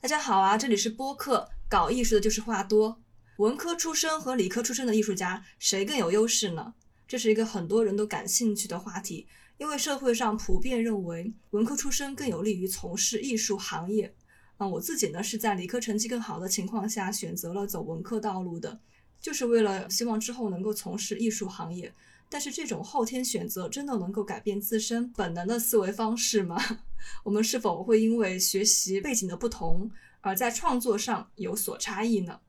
大家好啊，这里是播客，搞艺术的就是话多。文科出身和理科出身的艺术家，谁更有优势呢？这是一个很多人都感兴趣的话题，因为社会上普遍认为文科出身更有利于从事艺术行业。啊，我自己呢是在理科成绩更好的情况下选择了走文科道路的，就是为了希望之后能够从事艺术行业。但是这种后天选择真的能够改变自身本能的思维方式吗？我们是否会因为学习背景的不同而在创作上有所差异呢？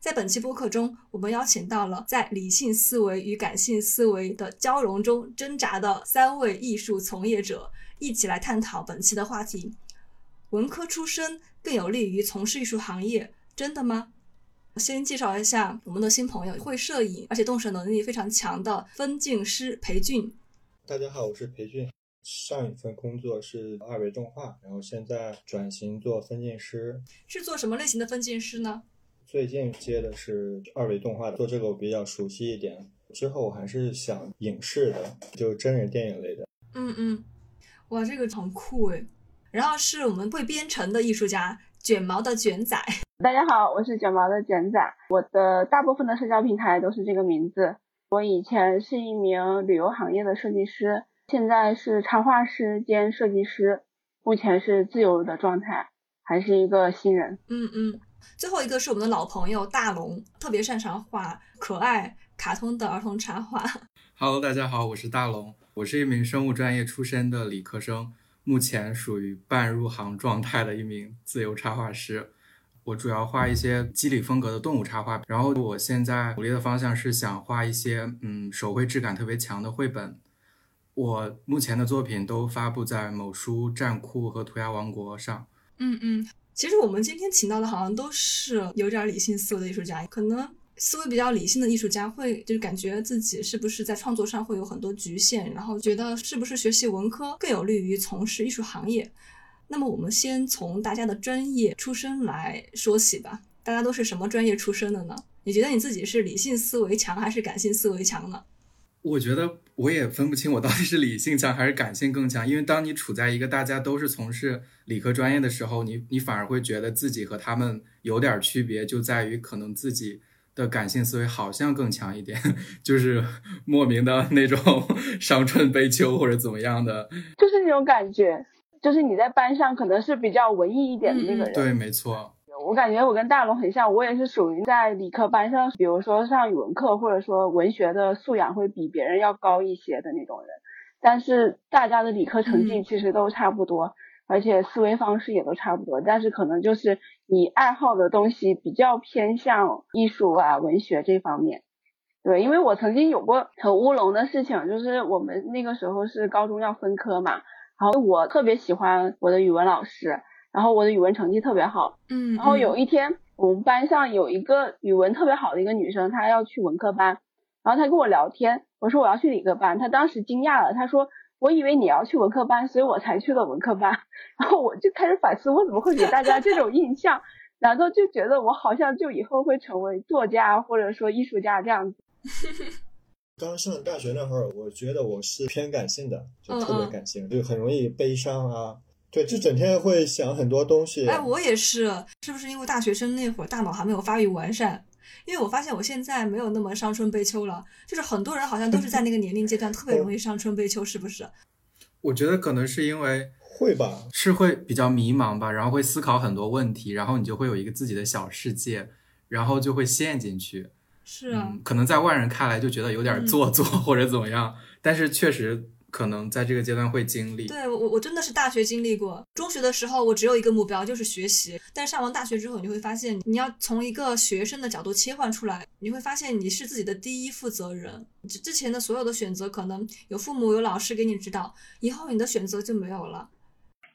在本期播客中，我们邀请到了在理性思维与感性思维的交融中挣扎的三位艺术从业者，一起来探讨本期的话题：文科出身更有利于从事艺术行业，真的吗？先介绍一下我们的新朋友，会摄影而且动手能力非常强的分镜师裴俊。大家好，我是裴俊。上一份工作是二维动画，然后现在转型做分镜师。是做什么类型的分镜师呢？最近接的是二维动画的，做这个我比较熟悉一点。之后我还是想影视的，就真人电影类的。嗯嗯，哇，这个很酷诶。然后是我们会编程的艺术家。卷毛的卷仔，大家好，我是卷毛的卷仔。我的大部分的社交平台都是这个名字。我以前是一名旅游行业的设计师，现在是插画师兼设计师，目前是自由的状态，还是一个新人。嗯嗯。最后一个是我们的老朋友大龙，特别擅长画可爱卡通的儿童插画。Hello，大家好，我是大龙，我是一名生物专业出身的理科生。目前属于半入行状态的一名自由插画师，我主要画一些肌理风格的动物插画。然后我现在努力的方向是想画一些嗯手绘质感特别强的绘本。我目前的作品都发布在某书、站酷和涂鸦王国上。嗯嗯，其实我们今天请到的好像都是有点理性思维的艺术家，可能。思维比较理性的艺术家会就是感觉自己是不是在创作上会有很多局限，然后觉得是不是学习文科更有利于从事艺术行业。那么我们先从大家的专业出身来说起吧。大家都是什么专业出身的呢？你觉得你自己是理性思维强还是感性思维强呢？我觉得我也分不清我到底是理性强还是感性更强，因为当你处在一个大家都是从事理科专业的时候，你你反而会觉得自己和他们有点区别，就在于可能自己。的感性思维好像更强一点，就是莫名的那种 伤春悲秋或者怎么样的，就是那种感觉，就是你在班上可能是比较文艺一点的那个人。对，没错。我感觉我跟大龙很像，我也是属于在理科班上，比如说上语文课或者说文学的素养会比别人要高一些的那种人，但是大家的理科成绩其实都差不多。而且思维方式也都差不多，但是可能就是你爱好的东西比较偏向艺术啊、文学这方面。对，因为我曾经有过很乌龙的事情，就是我们那个时候是高中要分科嘛，然后我特别喜欢我的语文老师，然后我的语文成绩特别好，嗯，然后有一天我们班上有一个语文特别好的一个女生，她要去文科班，然后她跟我聊天，我说我要去理科班，她当时惊讶了，她说。我以为你要去文科班，所以我才去了文科班。然后我就开始反思，我怎么会给大家这种印象？难道就觉得我好像就以后会成为作家或者说艺术家这样子？刚上大学那会儿，我觉得我是偏感性的，就特别感性，就很容易悲伤啊。对，就整天会想很多东西。哎，我也是，是不是因为大学生那会儿大脑还没有发育完善？因为我发现我现在没有那么伤春悲秋了，就是很多人好像都是在那个年龄阶段 特别容易伤春悲秋，是不是？我觉得可能是因为会吧，是会比较迷茫吧，然后会思考很多问题，然后你就会有一个自己的小世界，然后就会陷进去。是啊，可能在外人看来就觉得有点做作或者怎么样，但是确实。可能在这个阶段会经历，对我我真的是大学经历过。中学的时候我只有一个目标就是学习，但上完大学之后你会发现，你要从一个学生的角度切换出来，你会发现你是自己的第一负责人。之之前的所有的选择可能有父母有老师给你指导，以后你的选择就没有了。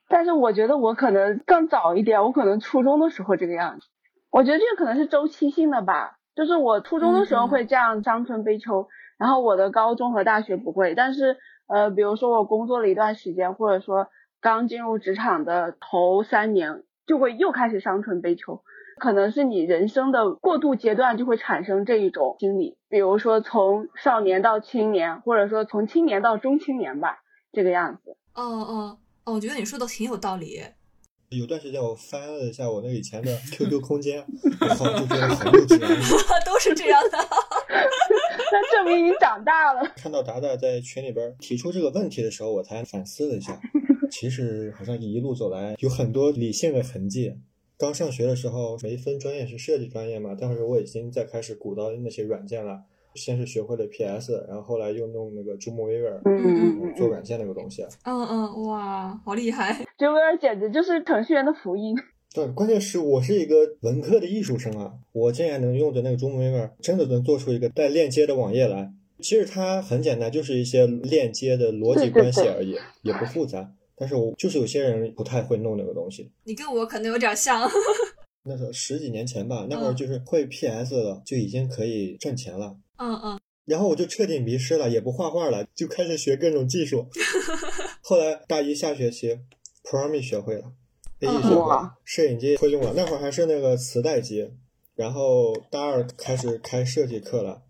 但是我觉得我可能更早一点，我可能初中的时候这个样子。我觉得这个可能是周期性的吧，就是我初中的时候会这样伤春悲秋，然后我的高中和大学不会，但是。呃，比如说我工作了一段时间，或者说刚进入职场的头三年，就会又开始伤春悲秋，可能是你人生的过渡阶段就会产生这一种心理。比如说从少年到青年，或者说从青年到中青年吧，这个样子。嗯嗯哦，我觉得你说的挺有道理。有段时间我翻了一下我那以前的 QQ 空间，我靠，就觉得很幼稚啊。都是这样的。那证明你长大了。看到达达在群里边提出这个问题的时候，我才反思了一下，其实好像一路走来有很多理性的痕迹。刚上学的时候没分专业是设计专业嘛，但是我已经在开始鼓捣那些软件了。先是学会了 PS，然后后来又弄那个朱姆威尔，嗯嗯嗯，做软件那个东西。嗯嗯，哇，好厉害！朱姆威尔简直就是程序员的福音。对，关键是我是一个文科的艺术生啊，我竟然能用着那个 j o o m w e a v e r，真的能做出一个带链接的网页来。其实它很简单，就是一些链接的逻辑关系而已，也不复杂。但是我就是有些人不太会弄那个东西。你跟我可能有点像。那时候十几年前吧，那会儿就是会 PS 了，就已经可以挣钱了。嗯嗯。然后我就彻底迷失了，也不画画了，就开始学各种技术。后来大一下学期，Pro 学会了，A E 学会了，摄影机会用了。那会儿还是那个磁带机。然后大二开始开设计课了，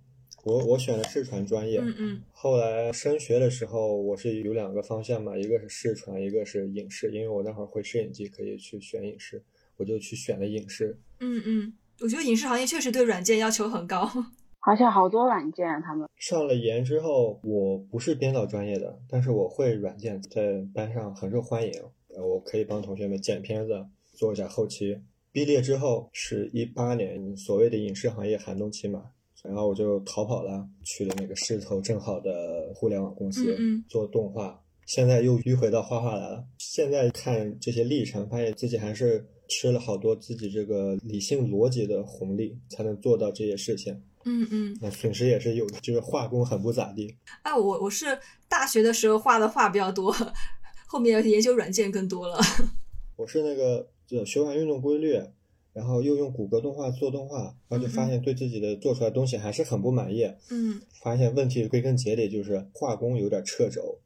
我我选了视传专业。嗯嗯。后来升学的时候，我是有两个方向嘛，一个是视传，一个是影视。因为我那会儿会摄影机，可以去选影视，我就去选了影视。嗯嗯，我觉得影视行业确实对软件要求很高。而且好多软件，他们上了研之后，我不是编导专业的，但是我会软件，在班上很受欢迎。呃，我可以帮同学们剪片子，做一下后期。毕业之后是一八年，所谓的影视行业寒冬期嘛，然后我就逃跑了，去了那个势头正好的互联网公司做动画。现在又迂回到画画来了。现在看这些历程，发现自己还是吃了好多自己这个理性逻辑的红利，才能做到这些事情。嗯嗯，那损失也是有的，就是画工很不咋地。哎，我我是大学的时候画的画比较多，后面研究软件更多了。我是那个就学完运动规律，然后又用谷歌动画做动画，然后就发现对自己的做出来东西还是很不满意。嗯，发现问题归根结底就是画工有点掣肘，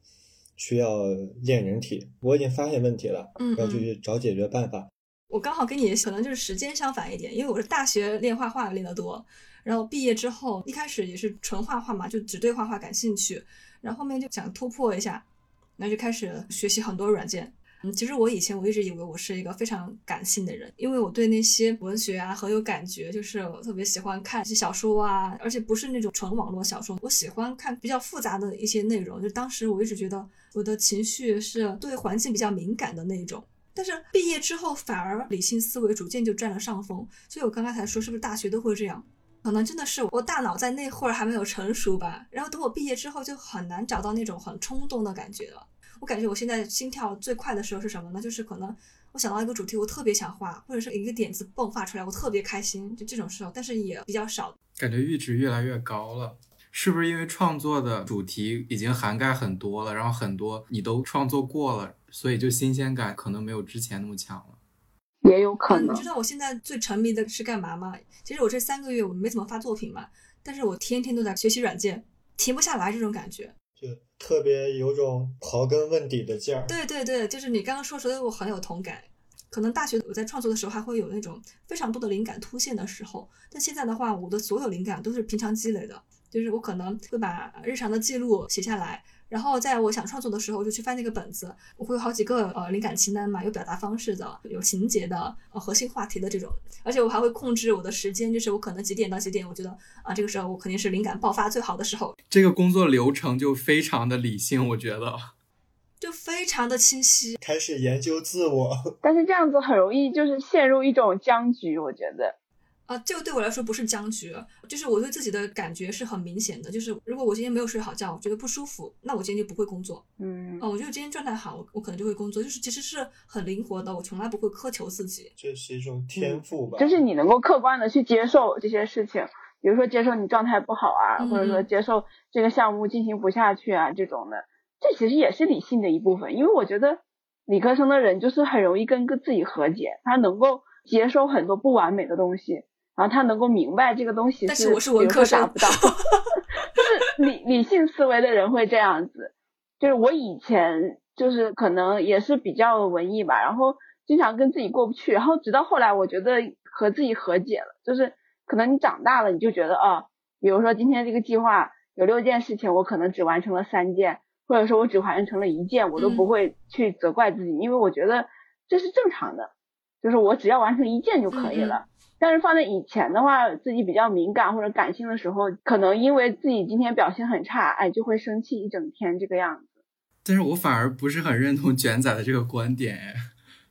需要练人体。我已经发现问题了，嗯，要去找解决办法。我刚好跟你可能就是时间相反一点，因为我是大学练画画练得多。然后毕业之后，一开始也是纯画画嘛，就只对画画感兴趣。然后后面就想突破一下，那就开始学习很多软件。嗯，其实我以前我一直以为我是一个非常感性的人，因为我对那些文学啊很有感觉，就是我特别喜欢看一些小说啊，而且不是那种纯网络小说，我喜欢看比较复杂的一些内容。就当时我一直觉得我的情绪是对环境比较敏感的那种。但是毕业之后，反而理性思维逐渐就占了上风。所以我刚刚才说，是不是大学都会这样？可能真的是我大脑在那会儿还没有成熟吧，然后等我毕业之后就很难找到那种很冲动的感觉了。我感觉我现在心跳最快的时候是什么呢？就是可能我想到一个主题，我特别想画，或者是一个点子迸发出来，我特别开心，就这种时候，但是也比较少。感觉阈值越来越高了，是不是因为创作的主题已经涵盖很多了，然后很多你都创作过了，所以就新鲜感可能没有之前那么强了。也有可能。你知道我现在最沉迷的是干嘛吗？其实我这三个月我没怎么发作品嘛，但是我天天都在学习软件，停不下来这种感觉，就特别有种刨根问底的劲儿。对对对，就是你刚刚说，所以我很有同感。可能大学我在创作的时候还会有那种非常多的灵感突现的时候，但现在的话，我的所有灵感都是平常积累的，就是我可能会把日常的记录写下来。然后在我想创作的时候，就去翻那个本子，我会有好几个呃灵感清单嘛，有表达方式的，有情节的，呃核心话题的这种，而且我还会控制我的时间，就是我可能几点到几点，我觉得啊这个时候我肯定是灵感爆发最好的时候。这个工作流程就非常的理性，我觉得，就非常的清晰。开始研究自我，但是这样子很容易就是陷入一种僵局，我觉得。啊，这个对我来说不是僵局，就是我对自己的感觉是很明显的。就是如果我今天没有睡好觉，我觉得不舒服，那我今天就不会工作。嗯，啊，我觉得今天状态好，我我可能就会工作。就是其实是很灵活的，我从来不会苛求自己。这是一种天赋吧？就是你能够客观的去接受这些事情，比如说接受你状态不好啊，或者说接受这个项目进行不下去啊这种的，这其实也是理性的一部分。因为我觉得理科生的人就是很容易跟个自己和解，他能够接受很多不完美的东西。然后他能够明白这个东西，但是我是文科生，达不到。就是理理性思维的人会这样子。就是我以前就是可能也是比较文艺吧，然后经常跟自己过不去，然后直到后来我觉得和自己和解了。就是可能你长大了，你就觉得啊，比如说今天这个计划有六件事情，我可能只完成了三件，或者说我只完成了一件，我都不会去责怪自己，因为我觉得这是正常的，就是我只要完成一件就可以了。嗯但是放在以前的话，自己比较敏感或者感性的时候，可能因为自己今天表现很差，哎，就会生气一整天这个样子。但是我反而不是很认同卷仔的这个观点，哎，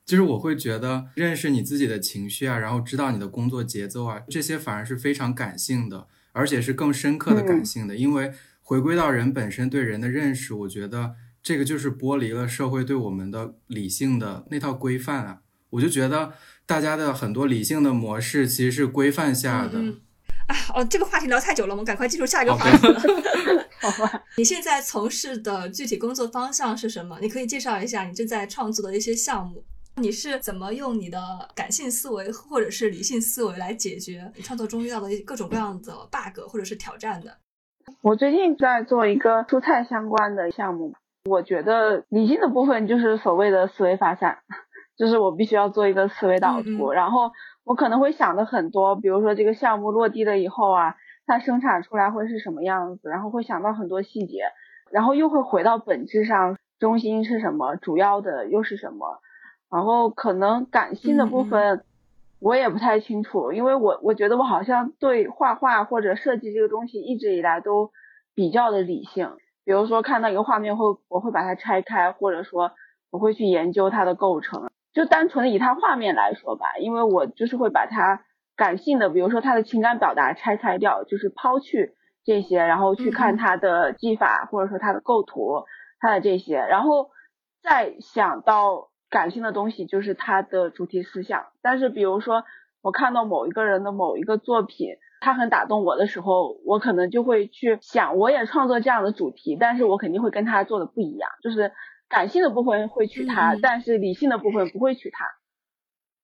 就是我会觉得认识你自己的情绪啊，然后知道你的工作节奏啊，这些反而是非常感性的，而且是更深刻的感性的。因为回归到人本身对人的认识，我觉得这个就是剥离了社会对我们的理性的那套规范啊。我就觉得大家的很多理性的模式其实是规范下的。嗯嗯哎，哦，这个话题聊太久了，我们赶快进入下一个话题了。好吧，你现在从事的具体工作方向是什么？你可以介绍一下你正在创作的一些项目。你是怎么用你的感性思维或者是理性思维来解决你创作中遇到的各种各样的 bug 或者是挑战的？我最近在做一个蔬菜相关的项目，我觉得理性的部分就是所谓的思维发散，就是我必须要做一个思维导图，然后我可能会想的很多，比如说这个项目落地了以后啊，它生产出来会是什么样子，然后会想到很多细节，然后又会回到本质上，中心是什么，主要的又是什么，然后可能感性的部嗯分。我也不太清楚，因为我我觉得我好像对画画或者设计这个东西一直以来都比较的理性。比如说看到一个画面会，我会把它拆开，或者说我会去研究它的构成。就单纯的以他画面来说吧，因为我就是会把他感性的，比如说他的情感表达拆开掉，就是抛去这些，然后去看他的技法，或者说他的构图，他的这些，然后再想到。感性的东西就是他的主题思想，但是比如说我看到某一个人的某一个作品，他很打动我的时候，我可能就会去想，我也创作这样的主题，但是我肯定会跟他做的不一样，就是感性的部分会娶她，但是理性的部分不会娶她。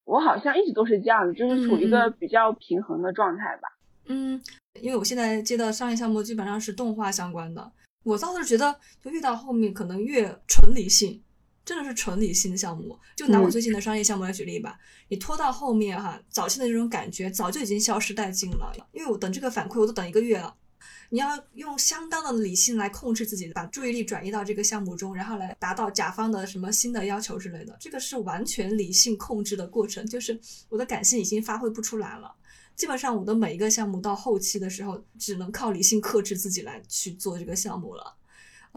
我好像一直都是这样的，就是处于一个比较平衡的状态吧。嗯，因为我现在接的商业项目基本上是动画相关的，我倒是觉得就越到后面可能越纯理性。真的是纯理性的项目，就拿我最近的商业项目来举例吧。嗯、你拖到后面哈，早期的这种感觉早就已经消失殆尽了。因为我等这个反馈，我都等一个月了。你要用相当的理性来控制自己，把注意力转移到这个项目中，然后来达到甲方的什么新的要求之类的。这个是完全理性控制的过程，就是我的感性已经发挥不出来了。基本上我的每一个项目到后期的时候，只能靠理性克制自己来去做这个项目了。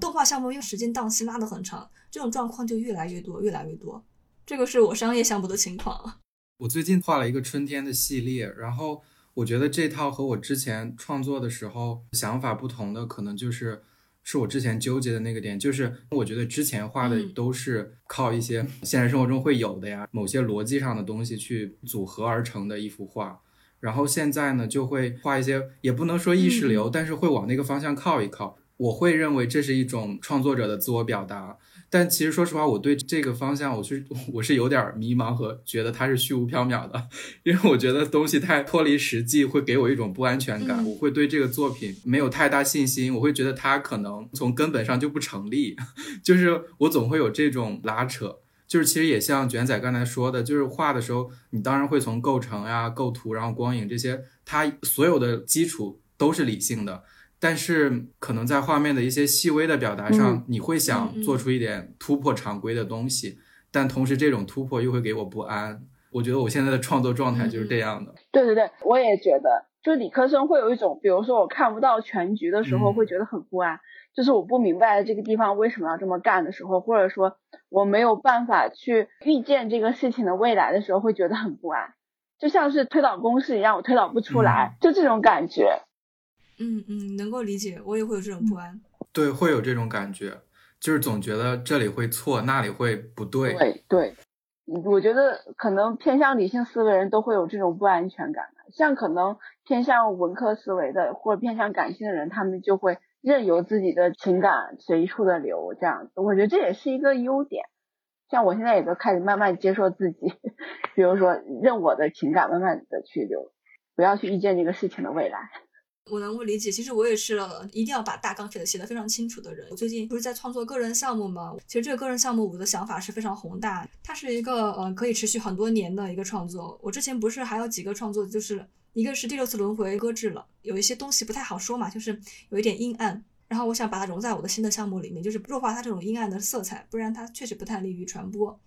动画项目因为时间档期拉得很长，这种状况就越来越多，越来越多。这个是我商业项目的情况。我最近画了一个春天的系列，然后我觉得这套和我之前创作的时候想法不同的，可能就是是我之前纠结的那个点，就是我觉得之前画的都是靠一些现实生活中会有的呀，某些逻辑上的东西去组合而成的一幅画。然后现在呢，就会画一些，也不能说意识流，嗯、但是会往那个方向靠一靠。我会认为这是一种创作者的自我表达，但其实说实话，我对这个方向我是 我是有点迷茫和觉得它是虚无缥缈的，因为我觉得东西太脱离实际，会给我一种不安全感。嗯、我会对这个作品没有太大信心，我会觉得它可能从根本上就不成立，就是我总会有这种拉扯。就是其实也像卷仔刚才说的，就是画的时候，你当然会从构成呀、构图，然后光影这些，它所有的基础都是理性的。但是可能在画面的一些细微的表达上，嗯、你会想做出一点突破常规的东西，嗯、但同时这种突破又会给我不安。我觉得我现在的创作状态就是这样的。对对对，我也觉得，就理科生会有一种，比如说我看不到全局的时候，会觉得很不安。嗯、就是我不明白这个地方为什么要这么干的时候，或者说我没有办法去预见这个事情的未来的时候，会觉得很不安。就像是推导公式一样，我推导不出来，嗯、就这种感觉。嗯嗯，能够理解，我也会有这种不安。对，会有这种感觉，就是总觉得这里会错，那里会不对。对对，我觉得可能偏向理性思维人都会有这种不安全感。像可能偏向文科思维的或者偏向感性的人，他们就会任由自己的情感随处的流，这样子。我觉得这也是一个优点。像我现在也都开始慢慢接受自己，比如说任我的情感慢慢的去流，不要去预见这个事情的未来。我能够理解，其实我也是一定要把大纲写的写得非常清楚的人。我最近不是在创作个人项目吗？其实这个个人项目我的想法是非常宏大，它是一个呃可以持续很多年的一个创作。我之前不是还有几个创作，就是一个是第六次轮回搁置了，有一些东西不太好说嘛，就是有一点阴暗。然后我想把它融在我的新的项目里面，就是弱化它这种阴暗的色彩，不然它确实不太利于传播。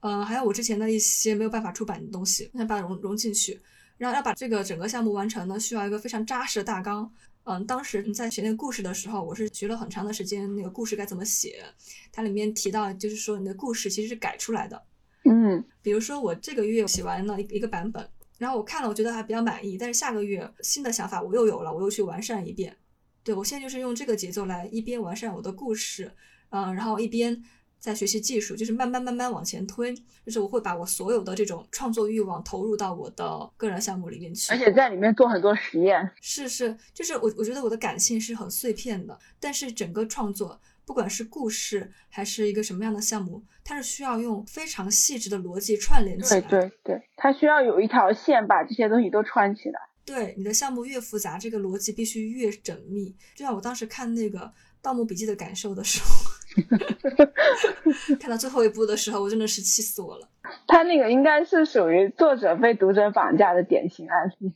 呃，还有我之前的一些没有办法出版的东西，我想把它融融进去。然后要把这个整个项目完成呢，需要一个非常扎实的大纲。嗯，当时在写那个故事的时候，我是学了很长的时间，那个故事该怎么写。它里面提到，就是说你的故事其实是改出来的。嗯，比如说我这个月写完了一一个版本，然后我看了，我觉得还比较满意。但是下个月新的想法我又有了，我又去完善一遍。对我现在就是用这个节奏来一边完善我的故事，嗯，然后一边在学习技术，就是慢慢慢慢往前推。就是我会把我所有的这种创作欲望投入到我的个人项目里面去，而且在里面做很多实验。是是，就是我我觉得我的感性是很碎片的，但是整个创作，不管是故事还是一个什么样的项目，它是需要用非常细致的逻辑串联起来。对对对，它需要有一条线把这些东西都串起来。对你的项目越复杂，这个逻辑必须越缜密。就像我当时看那个《盗墓笔记》的感受的时候，看到最后一部的时候，我真的是气死我了。他那个应该是属于作者被读者绑架的典型案例。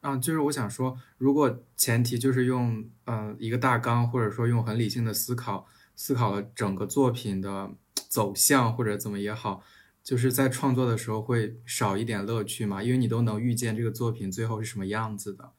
啊，就是我想说，如果前提就是用呃一个大纲，或者说用很理性的思考，思考了整个作品的走向或者怎么也好。就是在创作的时候会少一点乐趣嘛，因为你都能预见这个作品最后是什么样子的。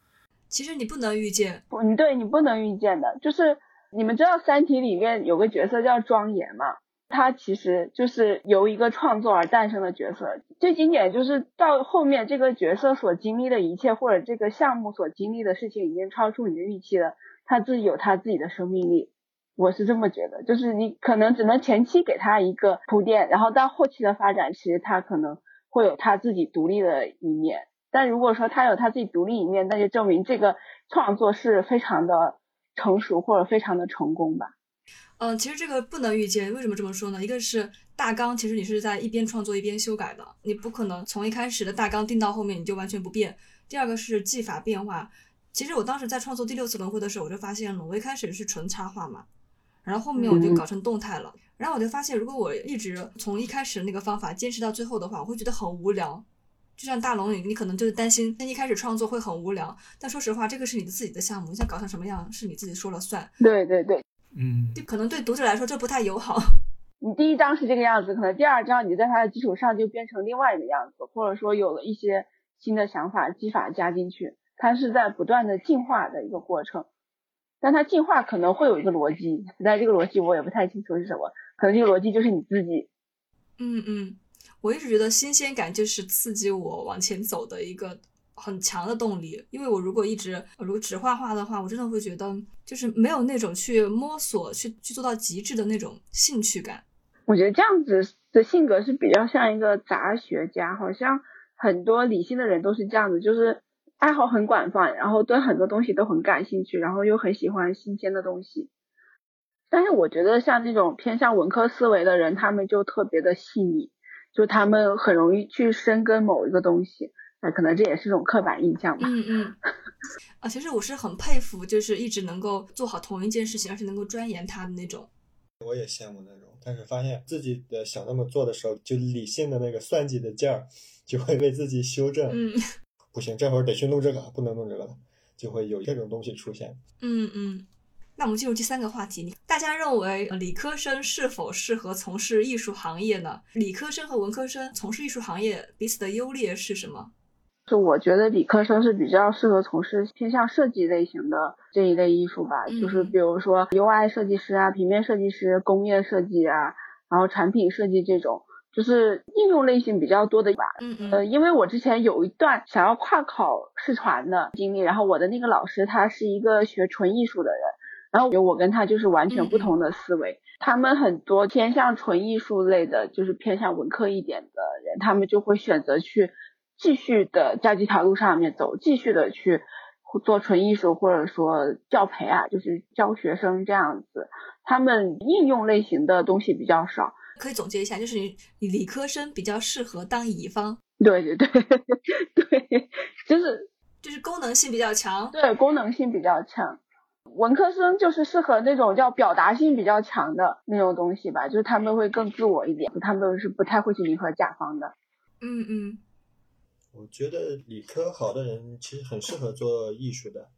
其实你不能预见，不，你对你不能预见的。就是你们知道《三体》里面有个角色叫庄严嘛？他其实就是由一个创作而诞生的角色。最经典就是到后面这个角色所经历的一切，或者这个项目所经历的事情已经超出你的预期了，他自己有他自己的生命力。我是这么觉得，就是你可能只能前期给他一个铺垫，然后到后期的发展，其实他可能会有他自己独立的一面。但如果说他有他自己独立一面，那就证明这个创作是非常的成熟或者非常的成功吧。嗯，其实这个不能预见。为什么这么说呢？一个是大纲，其实你是在一边创作一边修改的，你不可能从一开始的大纲定到后面你就完全不变。第二个是技法变化。其实我当时在创作第六次轮回的时候，我就发现了，我一开始是纯插画嘛。然后后面我就搞成动态了，然后我就发现，如果我一直从一开始那个方法坚持到最后的话，我会觉得很无聊。就像大龙，你你可能就是担心，那一开始创作会很无聊。但说实话，这个是你的自己的项目，你想搞成什么样是你自己说了算。对对对，嗯，就可能对读者来说这不太友好。你第一章是这个样子，可能第二章你在它的基础上就变成另外一个样子，或者说有了一些新的想法、技法加进去，它是在不断的进化的一个过程。但它进化可能会有一个逻辑，但这个逻辑我也不太清楚是什么，可能这个逻辑就是你自己。嗯嗯，我一直觉得新鲜感就是刺激我往前走的一个很强的动力，因为我如果一直如果只画画的话，我真的会觉得就是没有那种去摸索、去去做到极致的那种兴趣感。我觉得这样子的性格是比较像一个杂学家，好像很多理性的人都是这样子，就是。爱好很广泛，然后对很多东西都很感兴趣，然后又很喜欢新鲜的东西。但是我觉得像那种偏向文科思维的人，他们就特别的细腻，就他们很容易去深耕某一个东西。那可能这也是一种刻板印象吧。嗯嗯。啊，其实我是很佩服，就是一直能够做好同一件事情，而且能够钻研它的那种。我也羡慕那种，但是发现自己的想那么做的时候，就理性的那个算计的劲儿，就会为自己修正。嗯。不行，这会儿得去弄这个，不能弄这个了，就会有这种东西出现。嗯嗯，那我们进入第三个话题，大家认为理科生是否适合从事艺术行业呢？理科生和文科生从事艺术行业彼此的优劣是什么？就我觉得理科生是比较适合从事偏向设计类型的这一类艺术吧，就是比如说 UI 设计师啊、平面设计师、工业设计啊，然后产品设计这种。就是应用类型比较多的吧，嗯嗯，呃，因为我之前有一段想要跨考视传的经历，然后我的那个老师他是一个学纯艺术的人，然后我跟他就是完全不同的思维，他们很多偏向纯艺术类的，就是偏向文科一点的人，他们就会选择去继续的在这条路上面走，继续的去做纯艺术或者说教培啊，就是教学生这样子，他们应用类型的东西比较少。可以总结一下，就是你你理科生比较适合当乙方，对对对 对，就是就是功能性比较强，对功能性比较强。文科生就是适合那种叫表达性比较强的那种东西吧，就是他们会更自我一点，他们都是不太会去迎合甲方的。嗯嗯，我觉得理科好的人其实很适合做艺术的，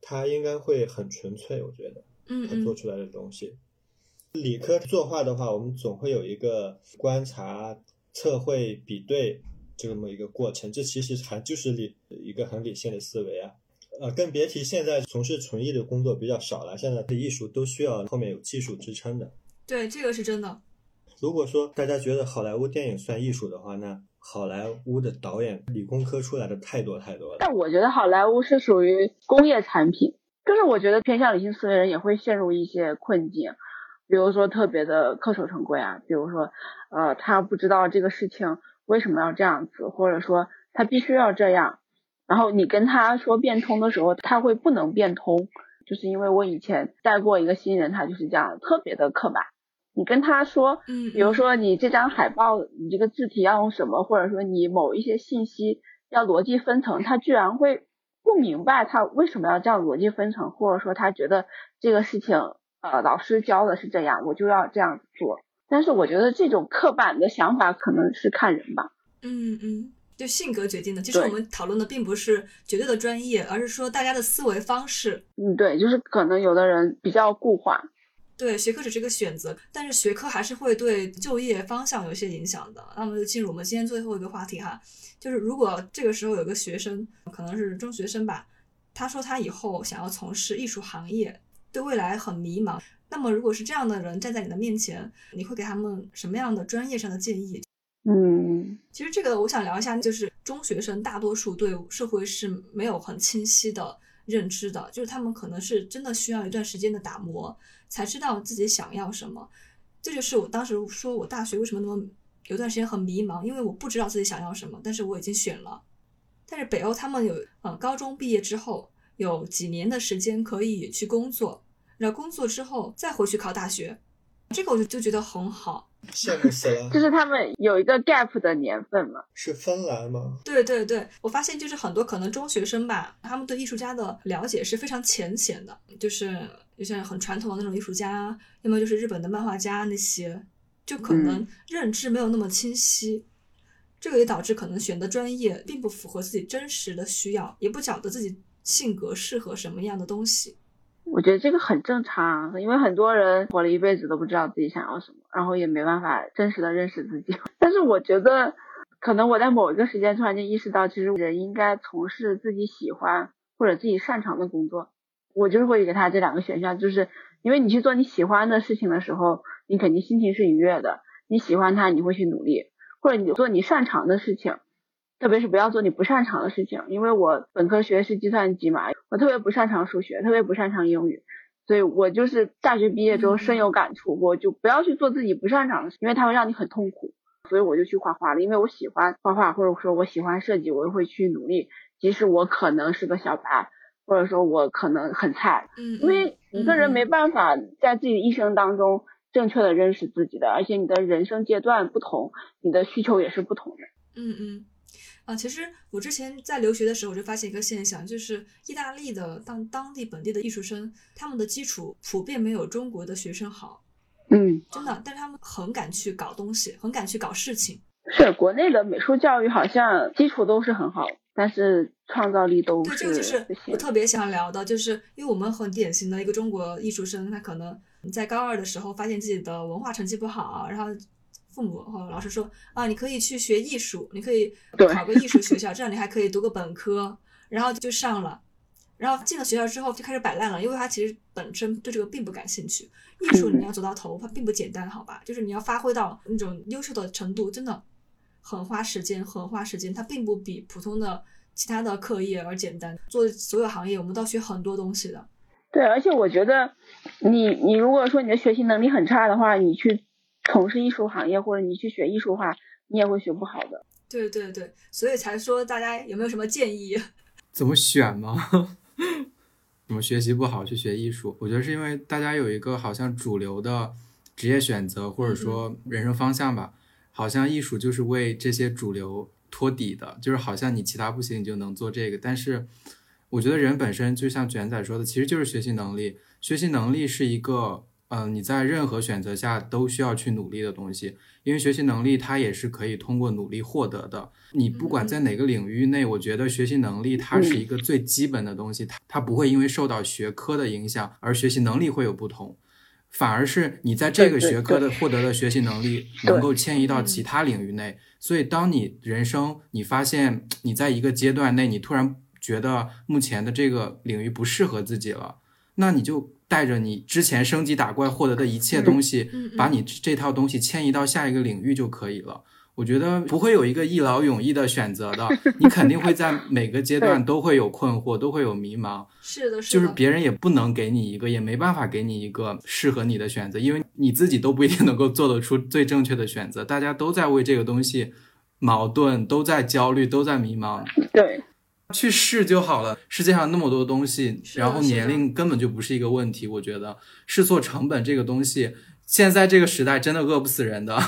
他应该会很纯粹，我觉得，嗯他做出来的东西。理科作画的话，我们总会有一个观察、测绘、比对这么一个过程，这其实还就是理一个很理性的思维啊。呃，更别提现在从事纯艺的工作比较少了，现在的艺术都需要后面有技术支撑的。对，这个是真的。如果说大家觉得好莱坞电影算艺术的话，那好莱坞的导演理工科出来的太多太多了。但我觉得好莱坞是属于工业产品，就是我觉得偏向理性思维人也会陷入一些困境，比如说特别的恪守成规啊，比如说呃他不知道这个事情为什么要这样子，或者说他必须要这样，然后你跟他说变通的时候，他会不能变通，就是因为我以前带过一个新人，他就是这样特别的刻板。你跟他说，嗯，比如说你这张海报，你这个字体要用什么，或者说你某一些信息要逻辑分层，他居然会不明白他为什么要这样逻辑分层，或者说他觉得这个事情，呃，老师教的是这样，我就要这样做。但是我觉得这种刻板的想法可能是看人吧。嗯嗯，就性格决定的。其实我们讨论的并不是绝对的专业，而是说大家的思维方式。嗯，对，就是可能有的人比较固化。对，学科只是一个选择，但是学科还是会对就业方向有一些影响的。那么就进入我们今天最后一个话题哈，就是如果这个时候有个学生，可能是中学生吧，他说他以后想要从事艺术行业，对未来很迷茫。那么如果是这样的人站在你的面前，你会给他们什么样的专业上的建议？嗯，其实这个我想聊一下，就是中学生大多数对社会是没有很清晰的认知的，就是他们可能是真的需要一段时间的打磨。才知道自己想要什么，这就是我当时说我大学为什么那么有段时间很迷茫，因为我不知道自己想要什么，但是我已经选了。但是北欧他们有，呃，高中毕业之后有几年的时间可以去工作，然后工作之后再回去考大学，这个我就就觉得很好。羡慕死了！就是他们有一个 gap 的年份嘛？是芬兰吗？对对对，我发现就是很多可能中学生吧，他们对艺术家的了解是非常浅显的，就是有些很传统的那种艺术家，要么就是日本的漫画家那些，就可能认知没有那么清晰。这个也导致可能选的专业并不符合自己真实的需要，也不晓得自己性格适合什么样的东西。我觉得这个很正常，因为很多人活了一辈子都不知道自己想要什么，然后也没办法真实的认识自己。但是我觉得，可能我在某一个时间突然间意识到，其实人应该从事自己喜欢或者自己擅长的工作。我就是会给他这两个选项，就是因为你去做你喜欢的事情的时候，你肯定心情是愉悦的，你喜欢它，你会去努力，或者你做你擅长的事情。特别是不要做你不擅长的事情，因为我本科学的是计算机嘛，我特别不擅长数学，特别不擅长英语，所以我就是大学毕业之后深有感触，我就不要去做自己不擅长的事，因为它会让你很痛苦，所以我就去画画了，因为我喜欢画画，或者说我喜欢设计，我就会去努力，即使我可能是个小白，或者说我可能很菜，嗯，因为一个人没办法在自己的一生当中正确的认识自己的，而且你的人生阶段不同，你的需求也是不同的，嗯嗯。啊，其实我之前在留学的时候，我就发现一个现象，就是意大利的当当地本地的艺术生，他们的基础普遍没有中国的学生好。嗯，真的，但是他们很敢去搞东西，很敢去搞事情。是国内的美术教育好像基础都是很好，但是创造力都对这个就是我特别想聊的，就是因为我们很典型的一个中国艺术生，他可能在高二的时候发现自己的文化成绩不好，然后。父母和老师说啊，你可以去学艺术，你可以考个艺术学校，这样你还可以读个本科，然后就上了，然后进了学校之后就开始摆烂了，因为他其实本身对这个并不感兴趣。艺术你要走到头，它并不简单，好吧？就是你要发挥到那种优秀的程度，真的很花时间，很花时间。它并不比普通的其他的课业而简单。做所有行业，我们都要学很多东西的。对，而且我觉得你你如果说你的学习能力很差的话，你去。从事艺术行业，或者你去学艺术的话，你也会学不好的。对对对，所以才说大家有没有什么建议？怎么选吗？怎么学习不好去学艺术？我觉得是因为大家有一个好像主流的职业选择，或者说人生方向吧。好像艺术就是为这些主流托底的，就是好像你其他不行，你就能做这个。但是我觉得人本身就像卷仔说的，其实就是学习能力。学习能力是一个。嗯，你在任何选择下都需要去努力的东西，因为学习能力它也是可以通过努力获得的。你不管在哪个领域内，我觉得学习能力它是一个最基本的东西，它它不会因为受到学科的影响而学习能力会有不同。反而是你在这个学科的获得的学习能力能够迁移到嗯其他领域内。所以，当你人生你发现你在一个阶段内，你突然觉得目前的这个领域不适合自己了，那你就带着你之前升级打怪获得的一切东西，把你这套东西迁移到下一个领域就可以了。我觉得不会有一个一劳永逸的选择的，你肯定会在每个阶段都会有困惑，都会有迷茫。是的，是的，就是别人也不能给你一个，也没办法给你一个适合你的选择，因为你自己都不一定能够做得出最正确的选择。大家都在为这个东西矛盾，都在焦虑，都在迷茫。对，去试就好了。世界上那么多东西，然后年龄根本就不是一个问题。我觉得试错成本这个东西，现在这个时代真的饿不死人的。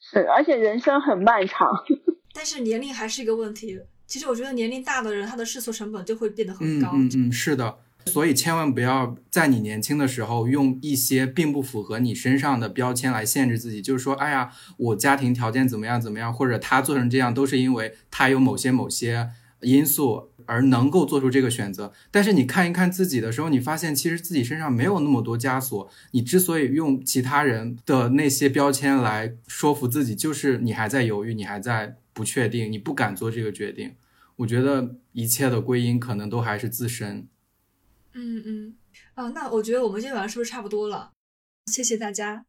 是，而且人生很漫长。但是年龄还是一个问题。其实我觉得年龄大的人，他的试错成本就会变得很嗯高。嗯嗯，是的。所以千万不要在你年轻的时候用一些并不符合你身上的标签来限制自己，就是说，哎呀，我家庭条件怎么样怎么样，或者他做成这样都是因为他有某些某些因素而能够做出这个选择。但是你看一看自己的时候，你发现其实自己身上没有那么多枷锁。你之所以用其他人的那些标签来说服自己，就是你还在犹豫，你还在不确定，你不敢做这个决定。我觉得一切的归因可能都还是自身。嗯嗯，啊，那我觉得我们今天晚上是不是差不多了？谢谢大家。